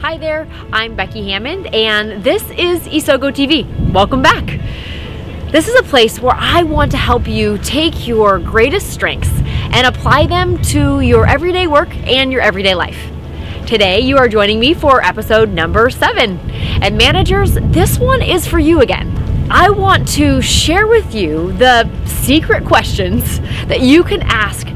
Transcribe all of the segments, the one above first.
Hi there, I'm Becky Hammond, and this is Isogo TV. Welcome back. This is a place where I want to help you take your greatest strengths and apply them to your everyday work and your everyday life. Today, you are joining me for episode number seven. And managers, this one is for you again. I want to share with you the secret questions that you can ask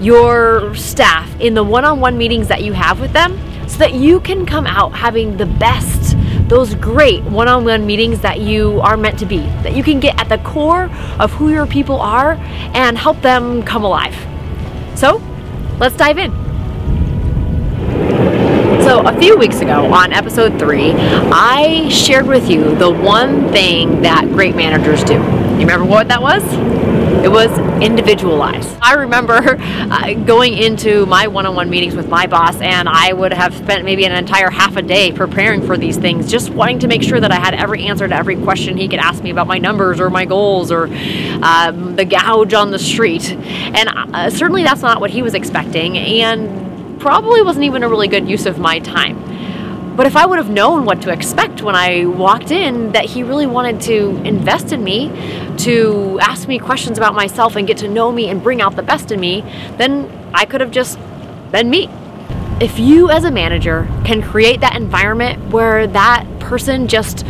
your staff in the one on one meetings that you have with them so that you can come out having the best, those great one on one meetings that you are meant to be, that you can get at the core of who your people are and help them come alive. So, let's dive in. So, a few weeks ago on episode three, I shared with you the one thing that great managers do. You remember what that was? It was individualized. I remember uh, going into my one on one meetings with my boss, and I would have spent maybe an entire half a day preparing for these things, just wanting to make sure that I had every answer to every question he could ask me about my numbers or my goals or um, the gouge on the street. And uh, certainly that's not what he was expecting, and probably wasn't even a really good use of my time. But if I would have known what to expect when I walked in, that he really wanted to invest in me, to ask me questions about myself and get to know me and bring out the best in me, then I could have just been me. If you, as a manager, can create that environment where that person just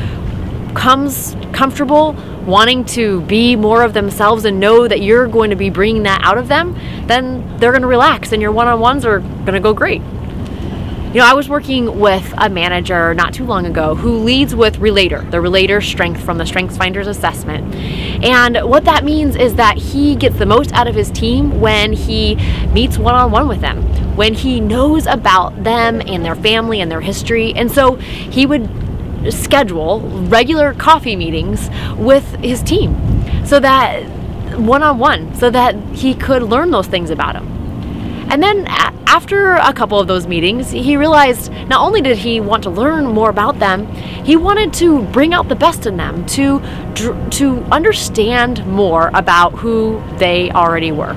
comes comfortable wanting to be more of themselves and know that you're going to be bringing that out of them, then they're going to relax and your one on ones are going to go great. You know, I was working with a manager not too long ago who leads with Relator, the Relator Strength from the Strengths Finders assessment. And what that means is that he gets the most out of his team when he meets one on one with them, when he knows about them and their family and their history. And so he would schedule regular coffee meetings with his team so that one on one, so that he could learn those things about them. And then after a couple of those meetings, he realized not only did he want to learn more about them, he wanted to bring out the best in them, to to understand more about who they already were.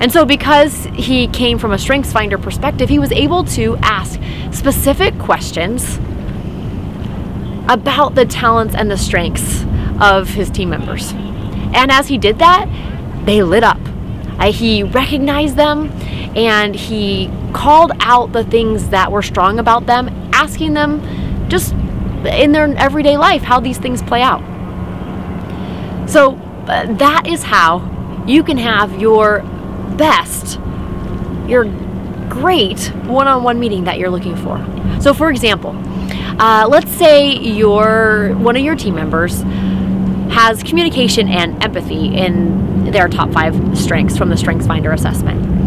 And so because he came from a strengths finder perspective, he was able to ask specific questions about the talents and the strengths of his team members. And as he did that, they lit up. Uh, he recognized them and he called out the things that were strong about them, asking them just in their everyday life how these things play out. So uh, that is how you can have your best, your great one on one meeting that you're looking for. So, for example, uh, let's say your one of your team members has communication and empathy in their top five strengths from the Strengths Finder assessment.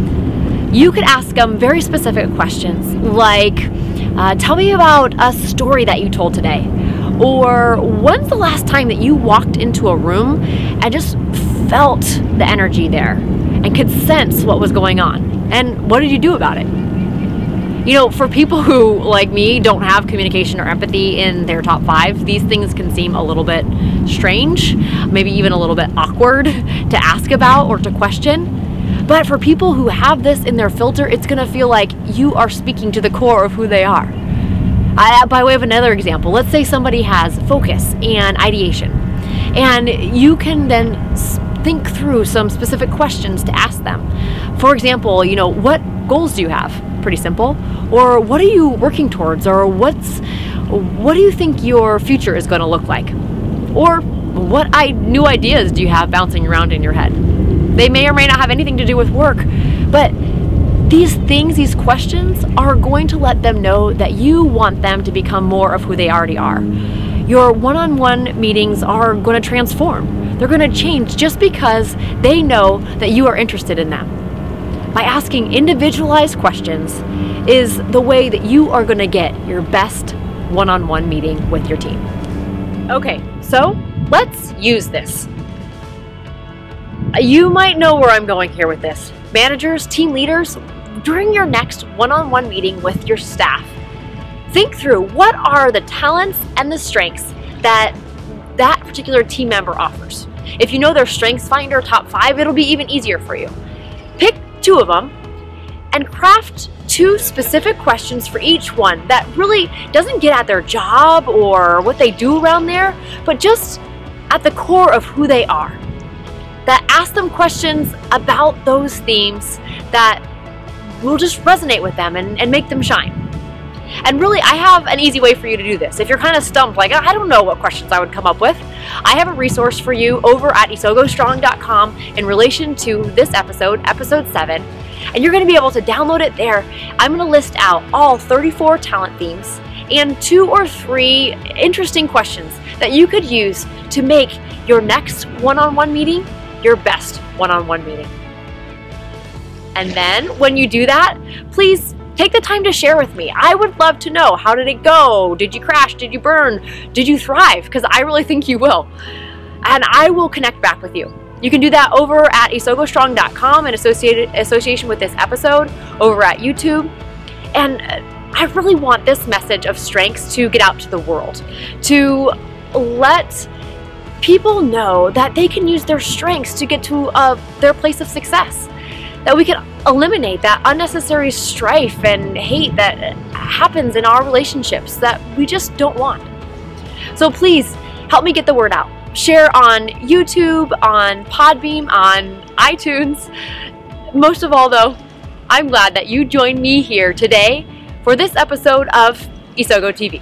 You could ask them very specific questions like, uh, Tell me about a story that you told today. Or when's the last time that you walked into a room and just felt the energy there and could sense what was going on? And what did you do about it? you know, for people who, like me, don't have communication or empathy in their top five, these things can seem a little bit strange, maybe even a little bit awkward to ask about or to question. But for people who have this in their filter, it's going to feel like you are speaking to the core of who they are. I, uh, by way of another example, let's say somebody has focus and ideation, and you can then think through some specific questions to ask them. For example, you know, what goals do you have? Pretty simple. Or what are you working towards? Or what's what do you think your future is going to look like? Or what I, new ideas do you have bouncing around in your head? They may or may not have anything to do with work, but these things, these questions are going to let them know that you want them to become more of who they already are. Your one on one meetings are going to transform. They're going to change just because they know that you are interested in them by asking individualized questions is the way that you are going to get your best one on one meeting with your team. Okay, so let's use this. You might know where I'm going here with this. Managers, team leaders, during your next one on one meeting with your staff, think through what are the talents and the strengths that that particular team member offers. If you know their strengths finder top five, it'll be even easier for you Pick two of them and craft two specific questions for each one that really doesn't get at their job or what they do around there, but just at the core of who they are. That ask them questions about those themes that will just resonate with them and, and make them shine. And really, I have an easy way for you to do this. If you're kind of stumped, like, I don't know what questions I would come up with, I have a resource for you over at isogostrong.com in relation to this episode, episode 7. And you're going to be able to download it there. I'm going to list out all 34 talent themes and two or three interesting questions that you could use to make your next one on one meeting your best one on one meeting. And then when you do that, please take the time to share with me. I would love to know how did it go? Did you crash? Did you burn? Did you thrive? Because I really think you will. And I will connect back with you. You can do that over at isogostrong.com in associated association with this episode, over at YouTube. And I really want this message of strengths to get out to the world, to let people know that they can use their strengths to get to uh, their place of success that we can eliminate that unnecessary strife and hate that happens in our relationships that we just don't want. So please help me get the word out. Share on YouTube, on Podbean, on iTunes. Most of all, though, I'm glad that you joined me here today for this episode of Isogo TV.